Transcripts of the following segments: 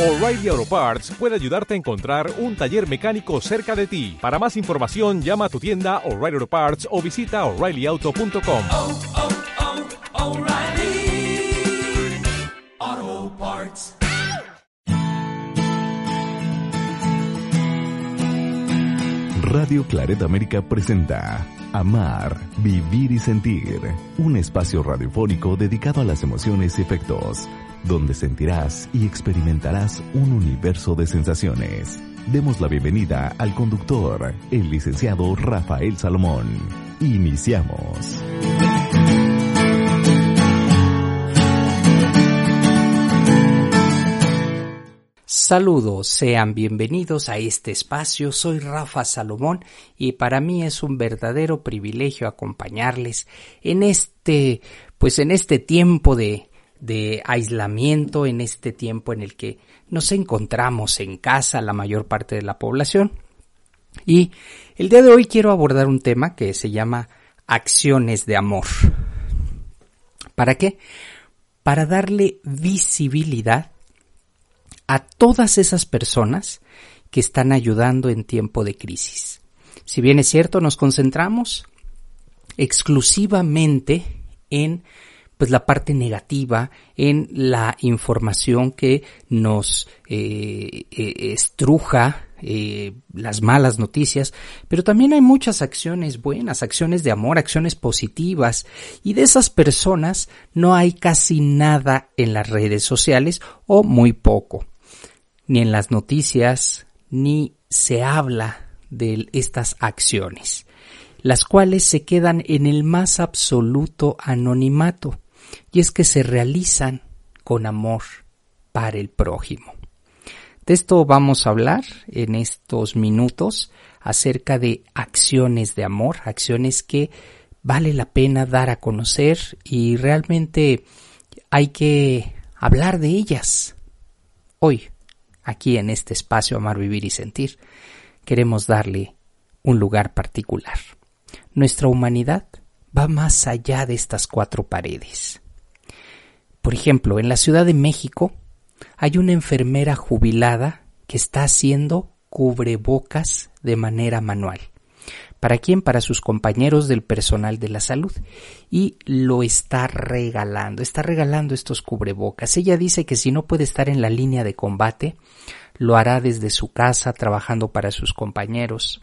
O'Reilly Auto Parts puede ayudarte a encontrar un taller mecánico cerca de ti. Para más información, llama a tu tienda O'Reilly Auto Parts o visita oreillyauto.com. oh, oh, O'Reilly Auto Parts. Radio Claret América presenta Amar, Vivir y Sentir, un espacio radiofónico dedicado a las emociones y efectos, donde sentirás y experimentarás un universo de sensaciones. Demos la bienvenida al conductor, el licenciado Rafael Salomón. Iniciamos. Saludos, sean bienvenidos a este espacio. Soy Rafa Salomón y para mí es un verdadero privilegio acompañarles en este, pues en este tiempo de, de aislamiento, en este tiempo en el que nos encontramos en casa la mayor parte de la población. Y el día de hoy quiero abordar un tema que se llama acciones de amor. ¿Para qué? Para darle visibilidad a todas esas personas que están ayudando en tiempo de crisis. Si bien es cierto, nos concentramos exclusivamente en pues la parte negativa, en la información que nos eh, eh, estruja eh, las malas noticias, pero también hay muchas acciones buenas, acciones de amor, acciones positivas, y de esas personas no hay casi nada en las redes sociales o muy poco. Ni en las noticias, ni se habla de estas acciones, las cuales se quedan en el más absoluto anonimato, y es que se realizan con amor para el prójimo. De esto vamos a hablar en estos minutos acerca de acciones de amor, acciones que vale la pena dar a conocer y realmente hay que hablar de ellas. Hoy aquí en este espacio Amar, Vivir y Sentir, queremos darle un lugar particular. Nuestra humanidad va más allá de estas cuatro paredes. Por ejemplo, en la Ciudad de México hay una enfermera jubilada que está haciendo cubrebocas de manera manual. ¿Para quién? Para sus compañeros del personal de la salud. Y lo está regalando, está regalando estos cubrebocas. Ella dice que si no puede estar en la línea de combate, lo hará desde su casa trabajando para sus compañeros.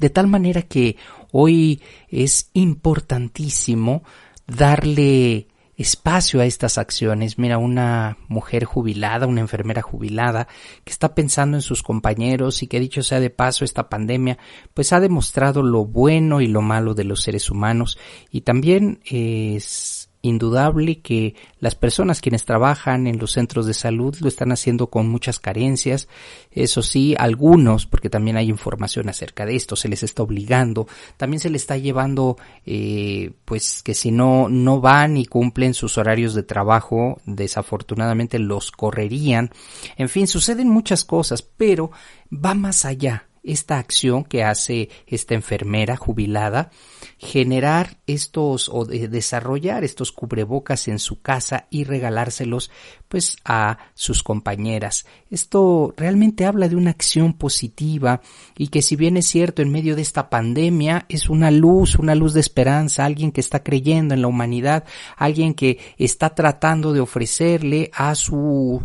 De tal manera que hoy es importantísimo darle espacio a estas acciones. Mira, una mujer jubilada, una enfermera jubilada, que está pensando en sus compañeros y que dicho sea de paso, esta pandemia, pues ha demostrado lo bueno y lo malo de los seres humanos y también es indudable que las personas quienes trabajan en los centros de salud lo están haciendo con muchas carencias. Eso sí, algunos, porque también hay información acerca de esto, se les está obligando. También se les está llevando, eh, pues que si no, no van y cumplen sus horarios de trabajo, desafortunadamente los correrían. En fin, suceden muchas cosas, pero va más allá esta acción que hace esta enfermera jubilada, generar estos o de desarrollar estos cubrebocas en su casa y regalárselos pues a sus compañeras. Esto realmente habla de una acción positiva y que si bien es cierto en medio de esta pandemia es una luz, una luz de esperanza, alguien que está creyendo en la humanidad, alguien que está tratando de ofrecerle a su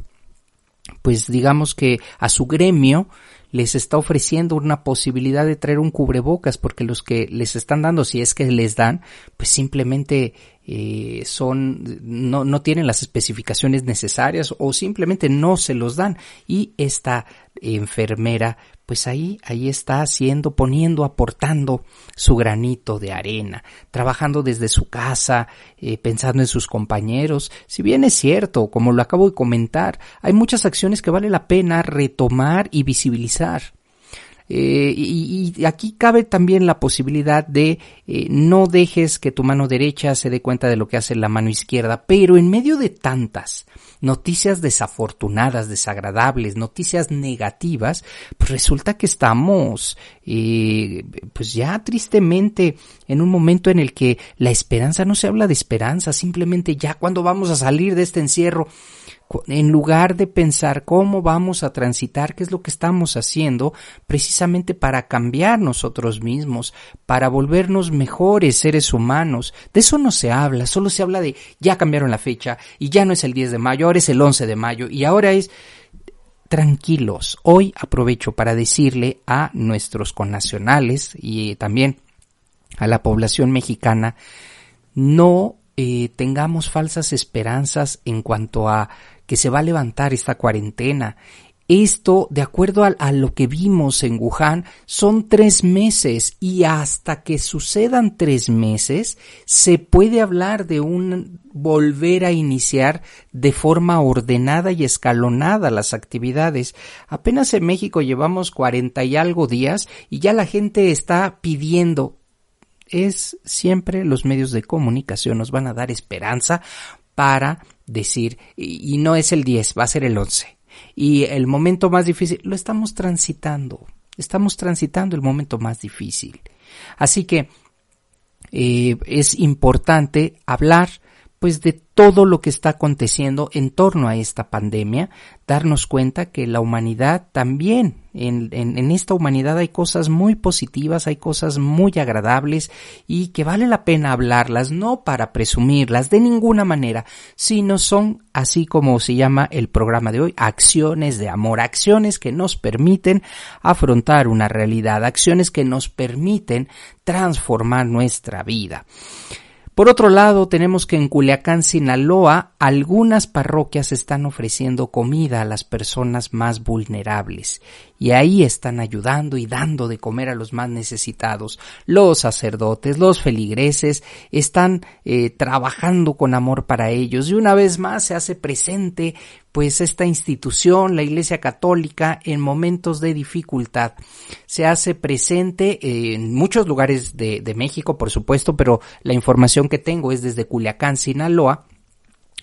pues digamos que a su gremio les está ofreciendo una posibilidad de traer un cubrebocas porque los que les están dando, si es que les dan, pues simplemente eh, son no, no tienen las especificaciones necesarias o simplemente no se los dan. Y esta enfermera pues ahí ahí está haciendo poniendo aportando su granito de arena trabajando desde su casa eh, pensando en sus compañeros. Si bien es cierto como lo acabo de comentar hay muchas acciones que vale la pena retomar y visibilizar eh, y, y, aquí cabe también la posibilidad de eh, no dejes que tu mano derecha se dé cuenta de lo que hace la mano izquierda, pero en medio de tantas noticias desafortunadas, desagradables, noticias negativas, pues resulta que estamos, eh, pues ya tristemente en un momento en el que la esperanza no se habla de esperanza, simplemente ya cuando vamos a salir de este encierro, en lugar de pensar cómo vamos a transitar, qué es lo que estamos haciendo precisamente para cambiar nosotros mismos, para volvernos mejores seres humanos. De eso no se habla, solo se habla de ya cambiaron la fecha y ya no es el 10 de mayo, ahora es el 11 de mayo y ahora es tranquilos. Hoy aprovecho para decirle a nuestros connacionales y también a la población mexicana, no eh, tengamos falsas esperanzas en cuanto a que se va a levantar esta cuarentena. Esto, de acuerdo a, lo que vimos en Wuhan, son tres meses y hasta que sucedan tres meses se puede hablar de un volver a iniciar de forma ordenada y escalonada las actividades. Apenas en México llevamos cuarenta y algo días y ya la gente está pidiendo es siempre los medios de comunicación nos van a dar esperanza para decir, y, no es el 10, va a ser el 11. Y el momento más difícil, lo estamos transitando, estamos transitando el momento más difícil. Así que eh, es importante hablar de todo lo que está aconteciendo en torno a esta pandemia, darnos cuenta que la humanidad también, en, en, esta humanidad hay cosas muy positivas, hay cosas muy agradables y que vale la pena hablarlas, no para presumirlas de ninguna manera, sino son, así como se llama el programa de hoy, acciones de amor, acciones que nos permiten afrontar una realidad, acciones que nos permiten transformar nuestra vida. Por otro lado, tenemos que en Culiacán, Sinaloa, algunas parroquias están ofreciendo comida a las personas más vulnerables y ahí están ayudando y dando de comer a los más necesitados. Los sacerdotes, los feligreses están eh, trabajando con amor para ellos y una vez más se hace presente pues esta institución, la Iglesia Católica, en momentos de dificultad. Se hace presente en muchos lugares de, México, por supuesto, pero la información que tengo es desde Culiacán, Sinaloa,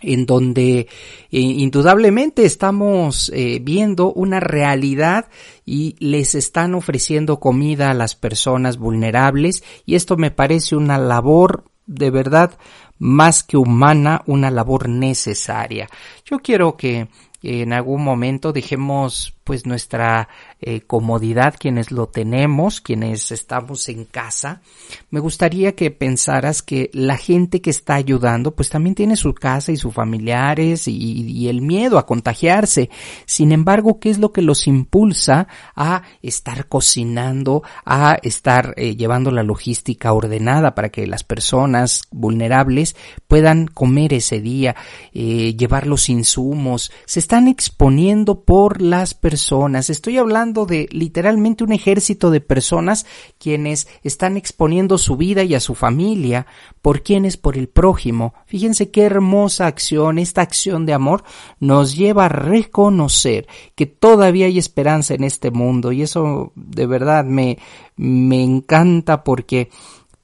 en donde eh, indudablemente estamos eh, viendo una realidad y les están ofreciendo comida a las personas vulnerables y esto me parece una labor de verdad más que humana, una labor necesaria. Yo quiero que en algún momento dejemos pues nuestra eh, comodidad quienes lo tenemos, quienes estamos en casa. Me gustaría que pensaras que la gente que está ayudando pues también tiene su casa y sus familiares y, el miedo a contagiarse. Sin embargo, ¿qué es lo que los impulsa a estar cocinando, a estar eh, llevando la logística ordenada para que las personas vulnerables puedan comer ese día, eh, llevar los insumos? Se están exponiendo por las personas personas, estoy hablando de literalmente un ejército de personas quienes están exponiendo su vida y a su familia. Por quienes, por el prójimo. Fíjense qué hermosa acción, esta acción de amor nos lleva a reconocer que todavía hay esperanza en este mundo. Y eso de verdad me, me encanta porque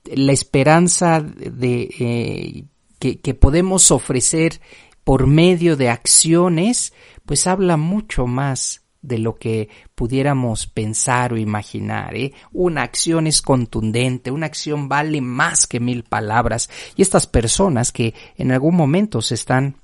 la esperanza de eh, que, que podemos ofrecer por medio de acciones, pues habla mucho más de lo que pudiéramos pensar o imaginar. ¿eh? Una acción es contundente, una acción vale más que mil palabras. Y estas personas que en algún momento se están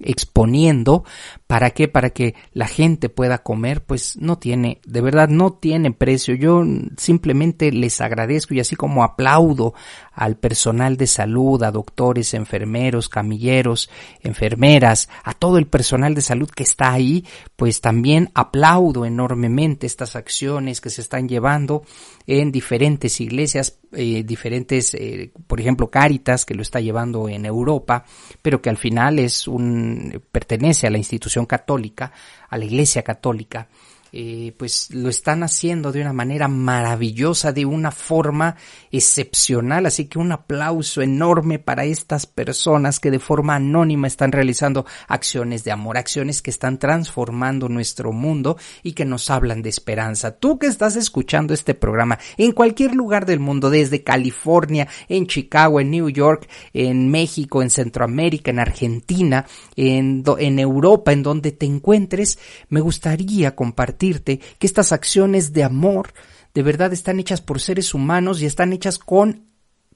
exponiendo ¿Para qué? Para que la gente pueda comer, pues no tiene, de verdad no tiene precio. Yo simplemente les agradezco y así como aplaudo al personal de salud, a doctores, enfermeros, camilleros, enfermeras, a todo el personal de salud que está ahí, pues también aplaudo enormemente estas acciones que se están llevando en diferentes iglesias, eh, diferentes, eh, por ejemplo, Cáritas, que lo está llevando en Europa, pero que al final es un, pertenece a la institución católica, a la Iglesia católica, eh, pues lo están haciendo de una manera maravillosa, de una forma excepcional. Así que un aplauso enorme para estas personas que de forma anónima están realizando acciones de amor, acciones que están transformando nuestro mundo y que nos hablan de esperanza. Tú que estás escuchando este programa en cualquier lugar del mundo, desde California, en Chicago, en New York, en México, en Centroamérica, en Argentina, en, en Europa, en donde te encuentres, me gustaría compartir que estas acciones de amor de verdad están hechas por seres humanos y están hechas con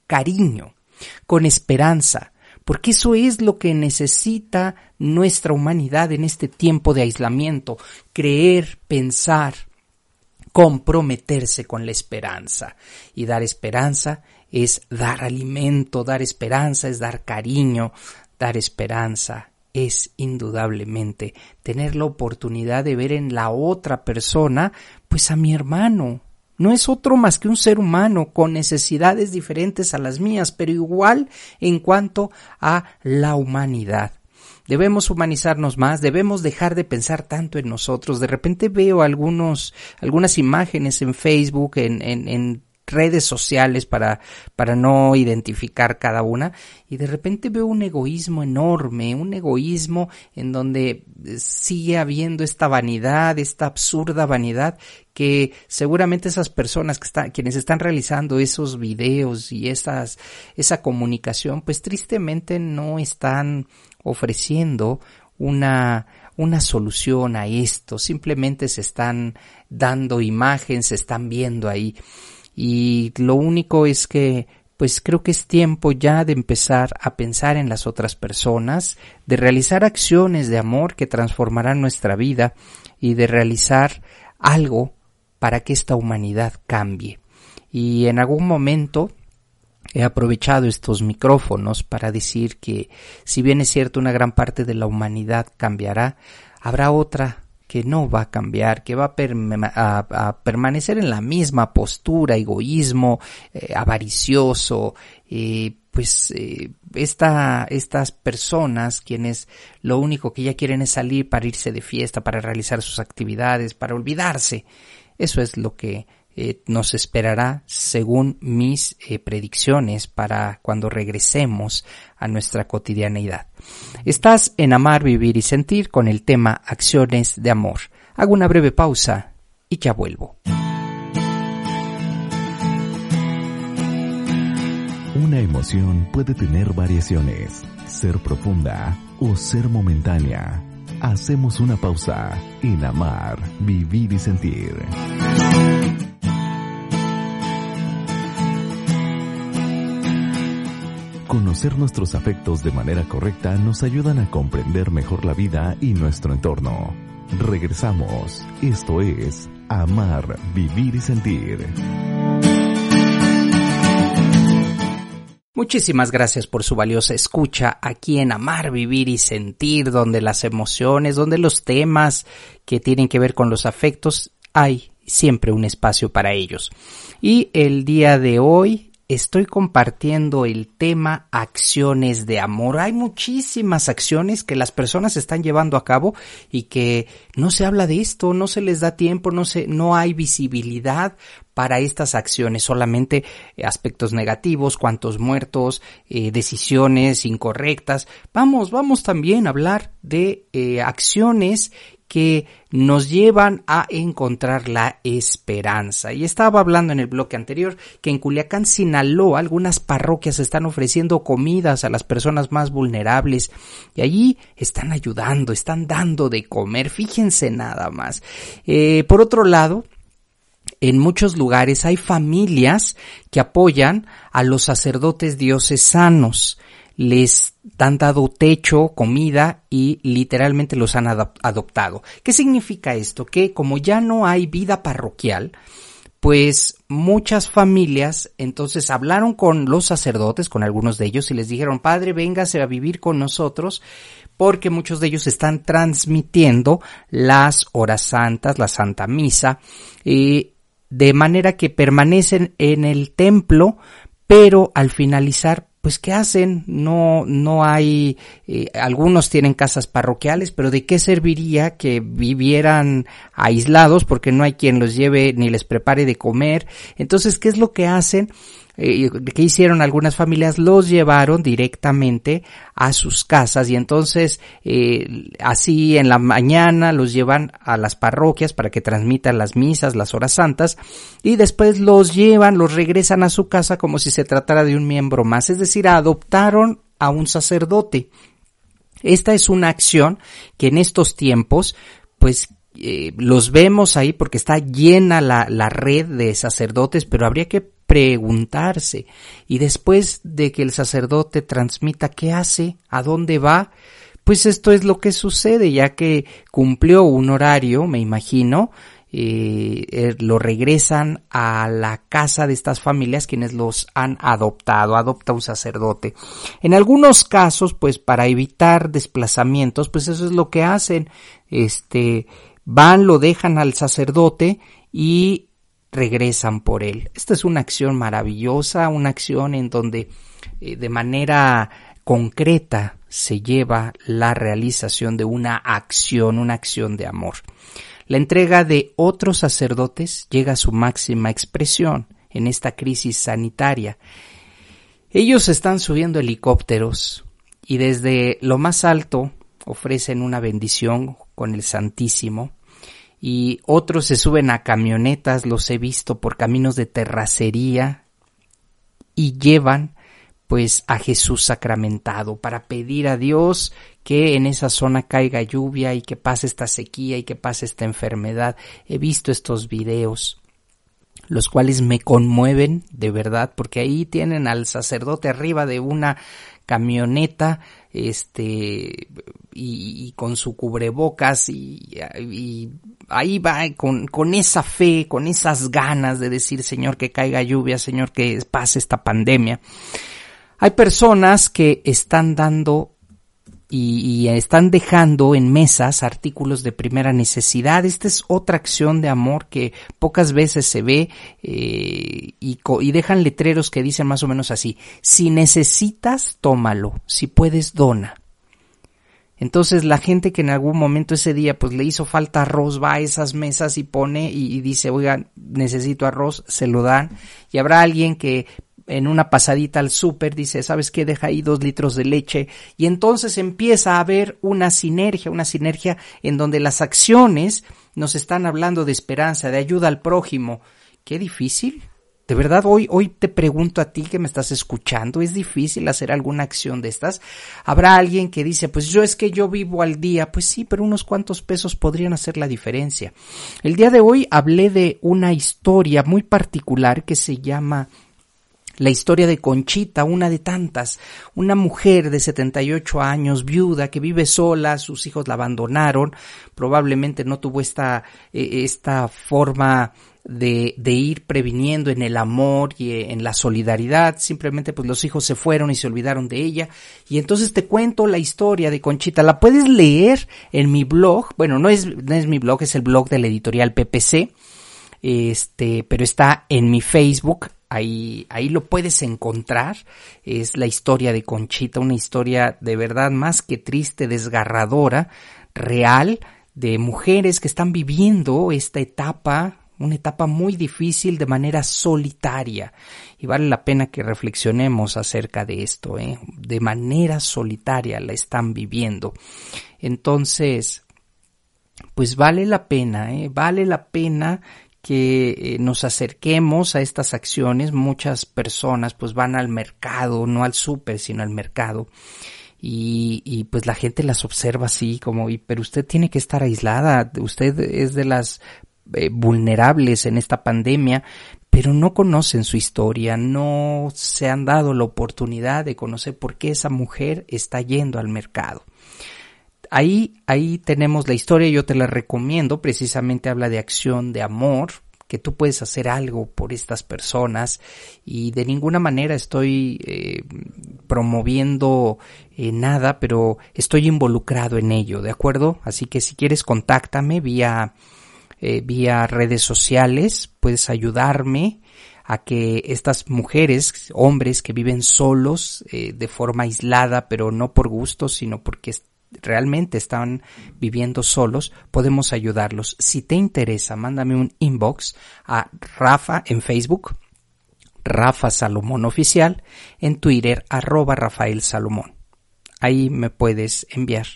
cariño, con esperanza, porque eso es lo que necesita nuestra humanidad en este tiempo de aislamiento, creer, pensar, comprometerse con la esperanza. Y dar esperanza es dar alimento, dar esperanza es dar cariño, dar esperanza es indudablemente tener la oportunidad de ver en la otra persona pues a mi hermano. No es otro más que un ser humano con necesidades diferentes a las mías, pero igual en cuanto a la humanidad. Debemos humanizarnos más, debemos dejar de pensar tanto en nosotros. De repente veo algunos, algunas imágenes en Facebook, en, en, en redes sociales para, para no identificar cada una y de repente veo un egoísmo enorme, un egoísmo en donde sigue habiendo esta vanidad, esta absurda vanidad que seguramente esas personas que están, quienes están realizando esos videos y esas, esa comunicación, pues tristemente no están ofreciendo una, una solución a esto, simplemente se están dando imagen, se están viendo ahí y lo único es que pues creo que es tiempo ya de empezar a pensar en las otras personas, de realizar acciones de amor que transformarán nuestra vida y de realizar algo para que esta humanidad cambie. Y en algún momento he aprovechado estos micrófonos para decir que si bien es cierto una gran parte de la humanidad cambiará, habrá otra que no va a cambiar, que va a, permanecer en la misma postura, egoísmo, eh, avaricioso, eh, pues eh, esta, estas personas quienes lo único que ya quieren es salir para irse de fiesta, para realizar sus actividades, para olvidarse. Eso es lo que eh, nos esperará según mis eh, predicciones para cuando regresemos a nuestra cotidianeidad. Estás en Amar, Vivir y Sentir con el tema Acciones de Amor. Hago una breve pausa y ya vuelvo. Una emoción puede tener variaciones, ser profunda o ser momentánea. Hacemos una pausa en Amar, Vivir y Sentir. Conocer nuestros afectos de manera correcta nos ayudan a comprender mejor la vida y nuestro entorno. Regresamos. Esto es Amar, Vivir y Sentir. Muchísimas gracias por su valiosa escucha aquí en Amar, Vivir y Sentir, donde las emociones, donde los temas que tienen que ver con los afectos, hay siempre un espacio para ellos. Y el día de hoy estoy compartiendo el tema acciones de amor. Hay muchísimas acciones que las personas están llevando a cabo y que no se habla de esto, no se les da tiempo, no se, no hay visibilidad para estas acciones, solamente aspectos negativos, cuantos muertos, eh, decisiones incorrectas. Vamos, vamos también a hablar de eh, acciones que nos llevan a encontrar la esperanza. Y estaba hablando en el bloque anterior que en Culiacán, Sinaloa, algunas parroquias están ofreciendo comidas a las personas más vulnerables y allí están ayudando, están dando de comer. Fíjense nada más. Eh, por otro lado, en muchos lugares hay familias que apoyan a los sacerdotes diocesanos les han dado techo, comida y literalmente los han adoptado. ¿Qué significa esto? Que como ya no hay vida parroquial, pues muchas familias entonces hablaron con los sacerdotes, con algunos de ellos, y les dijeron, padre, véngase a vivir con nosotros, porque muchos de ellos están transmitiendo las horas santas, la Santa Misa, eh, de manera que permanecen en el templo, pero al finalizar pues ¿qué hacen? No, no hay, eh, algunos tienen casas parroquiales, pero ¿de qué serviría que vivieran aislados porque no hay quien los lleve ni les prepare de comer? Entonces, ¿qué es lo que hacen? Eh, que hicieron algunas familias los llevaron directamente a sus casas y entonces eh, así en la mañana los llevan a las parroquias para que transmitan las misas, las horas santas y después los llevan, los regresan a su casa como si se tratara de un miembro más, es decir, adoptaron a un sacerdote. Esta es una acción que en estos tiempos pues eh, los vemos ahí porque está llena la, la red de sacerdotes, pero habría que preguntarse. Y después de que el sacerdote transmita qué hace, a dónde va, pues esto es lo que sucede, ya que cumplió un horario, me imagino, eh, eh, lo regresan a la casa de estas familias quienes los han adoptado, adopta un sacerdote. En algunos casos, pues para evitar desplazamientos, pues eso es lo que hacen, este, van, lo dejan al sacerdote y regresan por él. Esta es una acción maravillosa, una acción en donde eh, de manera concreta se lleva la realización de una acción, una acción de amor. La entrega de otros sacerdotes llega a su máxima expresión en esta crisis sanitaria. Ellos están subiendo helicópteros y desde lo más alto ofrecen una bendición con el Santísimo y otros se suben a camionetas, los he visto por caminos de terracería y llevan pues a Jesús sacramentado para pedir a Dios que en esa zona caiga lluvia y que pase esta sequía y que pase esta enfermedad. He visto estos videos los cuales me conmueven de verdad porque ahí tienen al sacerdote arriba de una camioneta este y, con su cubrebocas y, y ahí va con, con, esa fe, con esas ganas de decir Señor que caiga lluvia, Señor que pase esta pandemia. Hay personas que están dando y, están dejando en mesas artículos de primera necesidad. Esta es otra acción de amor que pocas veces se ve eh, y, dejan letreros que dicen más o menos así, si necesitas, tómalo, si puedes, dona. Entonces la gente que en algún momento ese día pues le hizo falta arroz va a esas mesas y pone y, y dice, oigan, necesito arroz, se lo dan. Y habrá alguien que en una pasadita al súper, dice, ¿sabes qué? Deja ahí dos litros de leche. Y entonces empieza a haber una sinergia, una sinergia en donde las acciones nos están hablando de esperanza, de ayuda al prójimo. Qué difícil. De verdad, hoy, hoy te pregunto a ti que me estás escuchando, ¿es difícil hacer alguna acción de estas? Habrá alguien que dice, pues yo es que yo vivo al día, pues sí, pero unos cuantos pesos podrían hacer la diferencia. El día de hoy hablé de una historia muy particular que se llama la historia de Conchita, una de tantas, una mujer de 78 años, viuda, que vive sola, sus hijos la abandonaron, probablemente no tuvo esta, e, esta forma de, de, ir previniendo en el amor y eh, en la solidaridad, simplemente pues los hijos se fueron y se olvidaron de ella. Y entonces te cuento la historia de Conchita, la puedes leer en mi blog, bueno, no es, no es mi blog, es el blog de la editorial PPC, este, pero está en mi Facebook, ahí, ahí lo puedes encontrar. Es la historia de Conchita, una historia de verdad más que triste, desgarradora, real, de mujeres que están viviendo esta etapa, una etapa muy difícil de manera solitaria. Y vale la pena que reflexionemos acerca de esto, ¿eh? de manera solitaria la están viviendo. Entonces, pues vale la pena, ¿eh? vale la pena que eh, nos acerquemos a estas acciones. Muchas personas pues van al mercado, no al súper, sino al mercado. Y, y, pues la gente las observa así como, y, pero usted tiene que estar aislada, usted es de las eh, vulnerables en esta pandemia, pero no conocen su historia, no se han dado la oportunidad de conocer por qué esa mujer está yendo al mercado. Ahí, ahí tenemos la historia, yo te la recomiendo, precisamente habla de acción, de amor, que tú puedes hacer algo por estas personas y de ninguna manera estoy eh, promoviendo eh, nada, pero estoy involucrado en ello, ¿de acuerdo? Así que si quieres contáctame vía, eh, vía redes sociales, puedes ayudarme a que estas mujeres, hombres que viven solos, de forma aislada, pero no por gusto, sino porque realmente están viviendo solos, podemos ayudarlos. Si te interesa, mándame un inbox a Rafa en Facebook, Rafa Salomón Oficial, en Twitter, arroba Rafael Salomón. Ahí me puedes enviar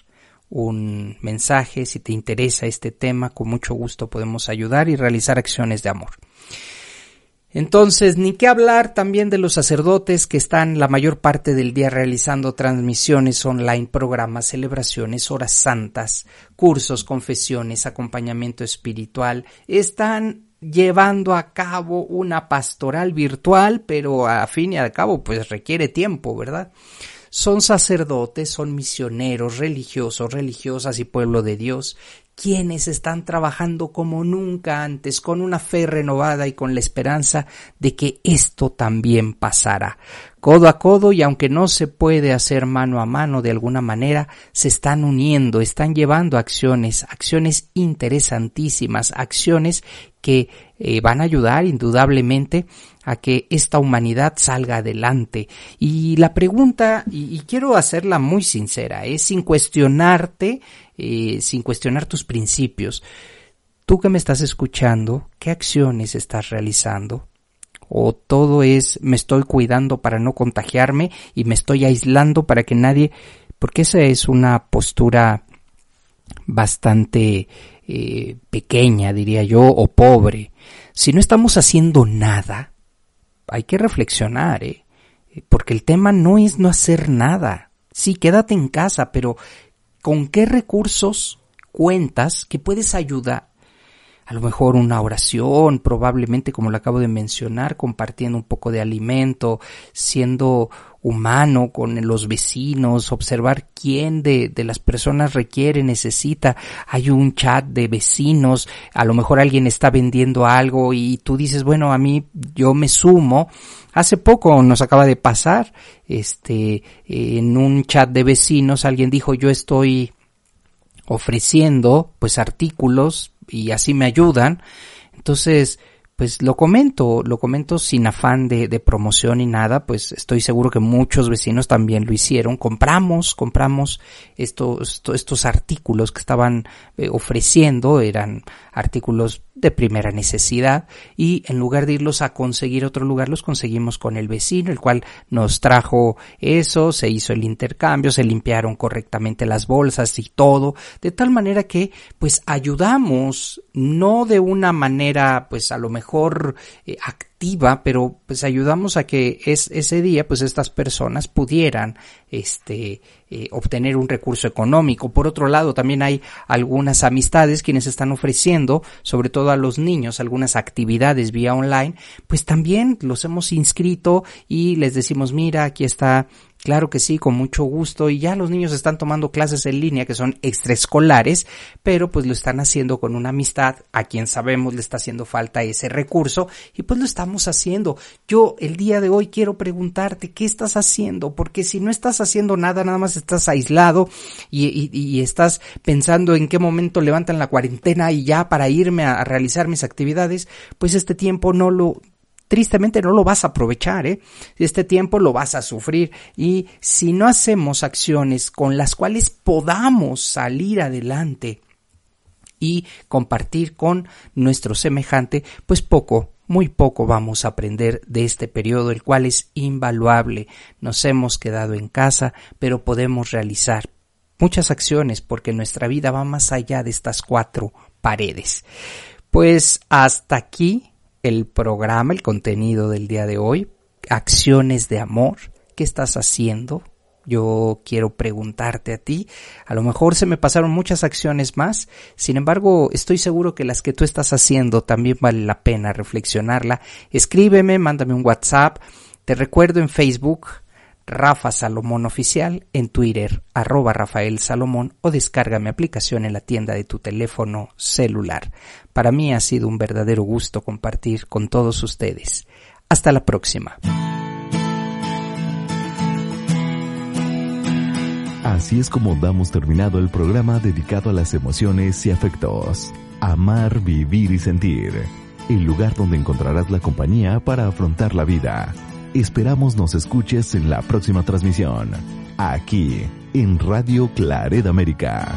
un mensaje si te interesa este tema, con mucho gusto podemos ayudar y realizar acciones de amor. Entonces, ni qué hablar también de los sacerdotes que están la mayor parte del día realizando transmisiones online, programas, celebraciones, horas santas, cursos, confesiones, acompañamiento espiritual. Están llevando a cabo una pastoral virtual, pero a fin y al cabo pues requiere tiempo, ¿verdad? Son sacerdotes, son misioneros, religiosos, religiosas y pueblo de Dios, quienes están trabajando como nunca antes, con una fe renovada y con la esperanza de que esto también pasará. Codo a codo y aunque no se puede hacer mano a mano de alguna manera, se están uniendo, están llevando acciones, acciones interesantísimas, acciones que eh, van a ayudar indudablemente a que esta humanidad salga adelante. Y la pregunta, y, quiero hacerla muy sincera, es sin cuestionarte, eh, sin cuestionar tus principios. Tú que me estás escuchando, ¿qué acciones estás realizando? O todo es me estoy cuidando para no contagiarme y me estoy aislando para que nadie, porque esa es una postura bastante eh, pequeña, diría yo, o pobre. Si no estamos haciendo nada, hay que reflexionar, ¿eh? porque el tema no es no hacer nada. Sí, quédate en casa, pero con qué recursos cuentas que puedes ayudar. A lo mejor una oración, probablemente como lo acabo de mencionar, compartiendo un poco de alimento, siendo humano con los vecinos, observar quién de, de, las personas requiere, necesita. Hay un chat de vecinos, a lo mejor alguien está vendiendo algo y tú dices, bueno, a mí yo me sumo. Hace poco nos acaba de pasar, este, en un chat de vecinos alguien dijo, yo estoy ofreciendo pues artículos y así me ayudan. Entonces, pues lo comento, lo comento sin afán de, de, promoción y nada, pues estoy seguro que muchos vecinos también lo hicieron. Compramos, compramos estos, estos artículos que estaban eh, ofreciendo, eran artículos de primera necesidad y en lugar de irlos a conseguir otro lugar los conseguimos con el vecino el cual nos trajo eso, se hizo el intercambio, se limpiaron correctamente las bolsas y todo, de tal manera que pues ayudamos no de una manera pues a lo mejor eh, activa, pero pues ayudamos a que es, ese día pues estas personas pudieran este eh, obtener un recurso económico. Por otro lado, también hay algunas amistades quienes están ofreciendo, sobre todo a los niños, algunas actividades vía online, pues también los hemos inscrito y les decimos, mira, aquí está Claro que sí, con mucho gusto. Y ya los niños están tomando clases en línea que son extraescolares, pero pues lo están haciendo con una amistad a quien sabemos le está haciendo falta ese recurso y pues lo estamos haciendo. Yo el día de hoy quiero preguntarte qué estás haciendo, porque si no estás haciendo nada, nada más estás aislado y, estás pensando en qué momento levantan la cuarentena y ya para irme a realizar mis actividades, pues este tiempo no lo tristemente no lo vas a aprovechar, ¿eh? Este tiempo lo vas a sufrir y si no hacemos acciones con las cuales podamos salir adelante y compartir con nuestro semejante, pues poco, muy poco vamos a aprender de este periodo, el cual es invaluable. Nos hemos quedado en casa, pero podemos realizar muchas acciones porque nuestra vida va más allá de estas cuatro paredes. Pues hasta aquí el programa, el contenido del día de hoy, acciones de amor, ¿qué estás haciendo? Yo quiero preguntarte a ti, a lo mejor se me pasaron muchas acciones más, sin embargo estoy seguro que las que tú estás haciendo también vale la pena reflexionarla. Escríbeme, mándame un WhatsApp, te recuerdo en Facebook, Rafa Salomón Oficial, en Twitter, arroba Rafael Salomón o descarga mi aplicación en la tienda de tu teléfono celular. Para mí ha sido un verdadero gusto compartir con todos ustedes. Hasta la próxima. Así es como damos terminado el programa dedicado a las emociones y afectos. Amar, vivir y sentir. El lugar donde encontrarás la compañía para afrontar la vida. Esperamos nos escuches en la próxima transmisión, aquí en Radio Claret América.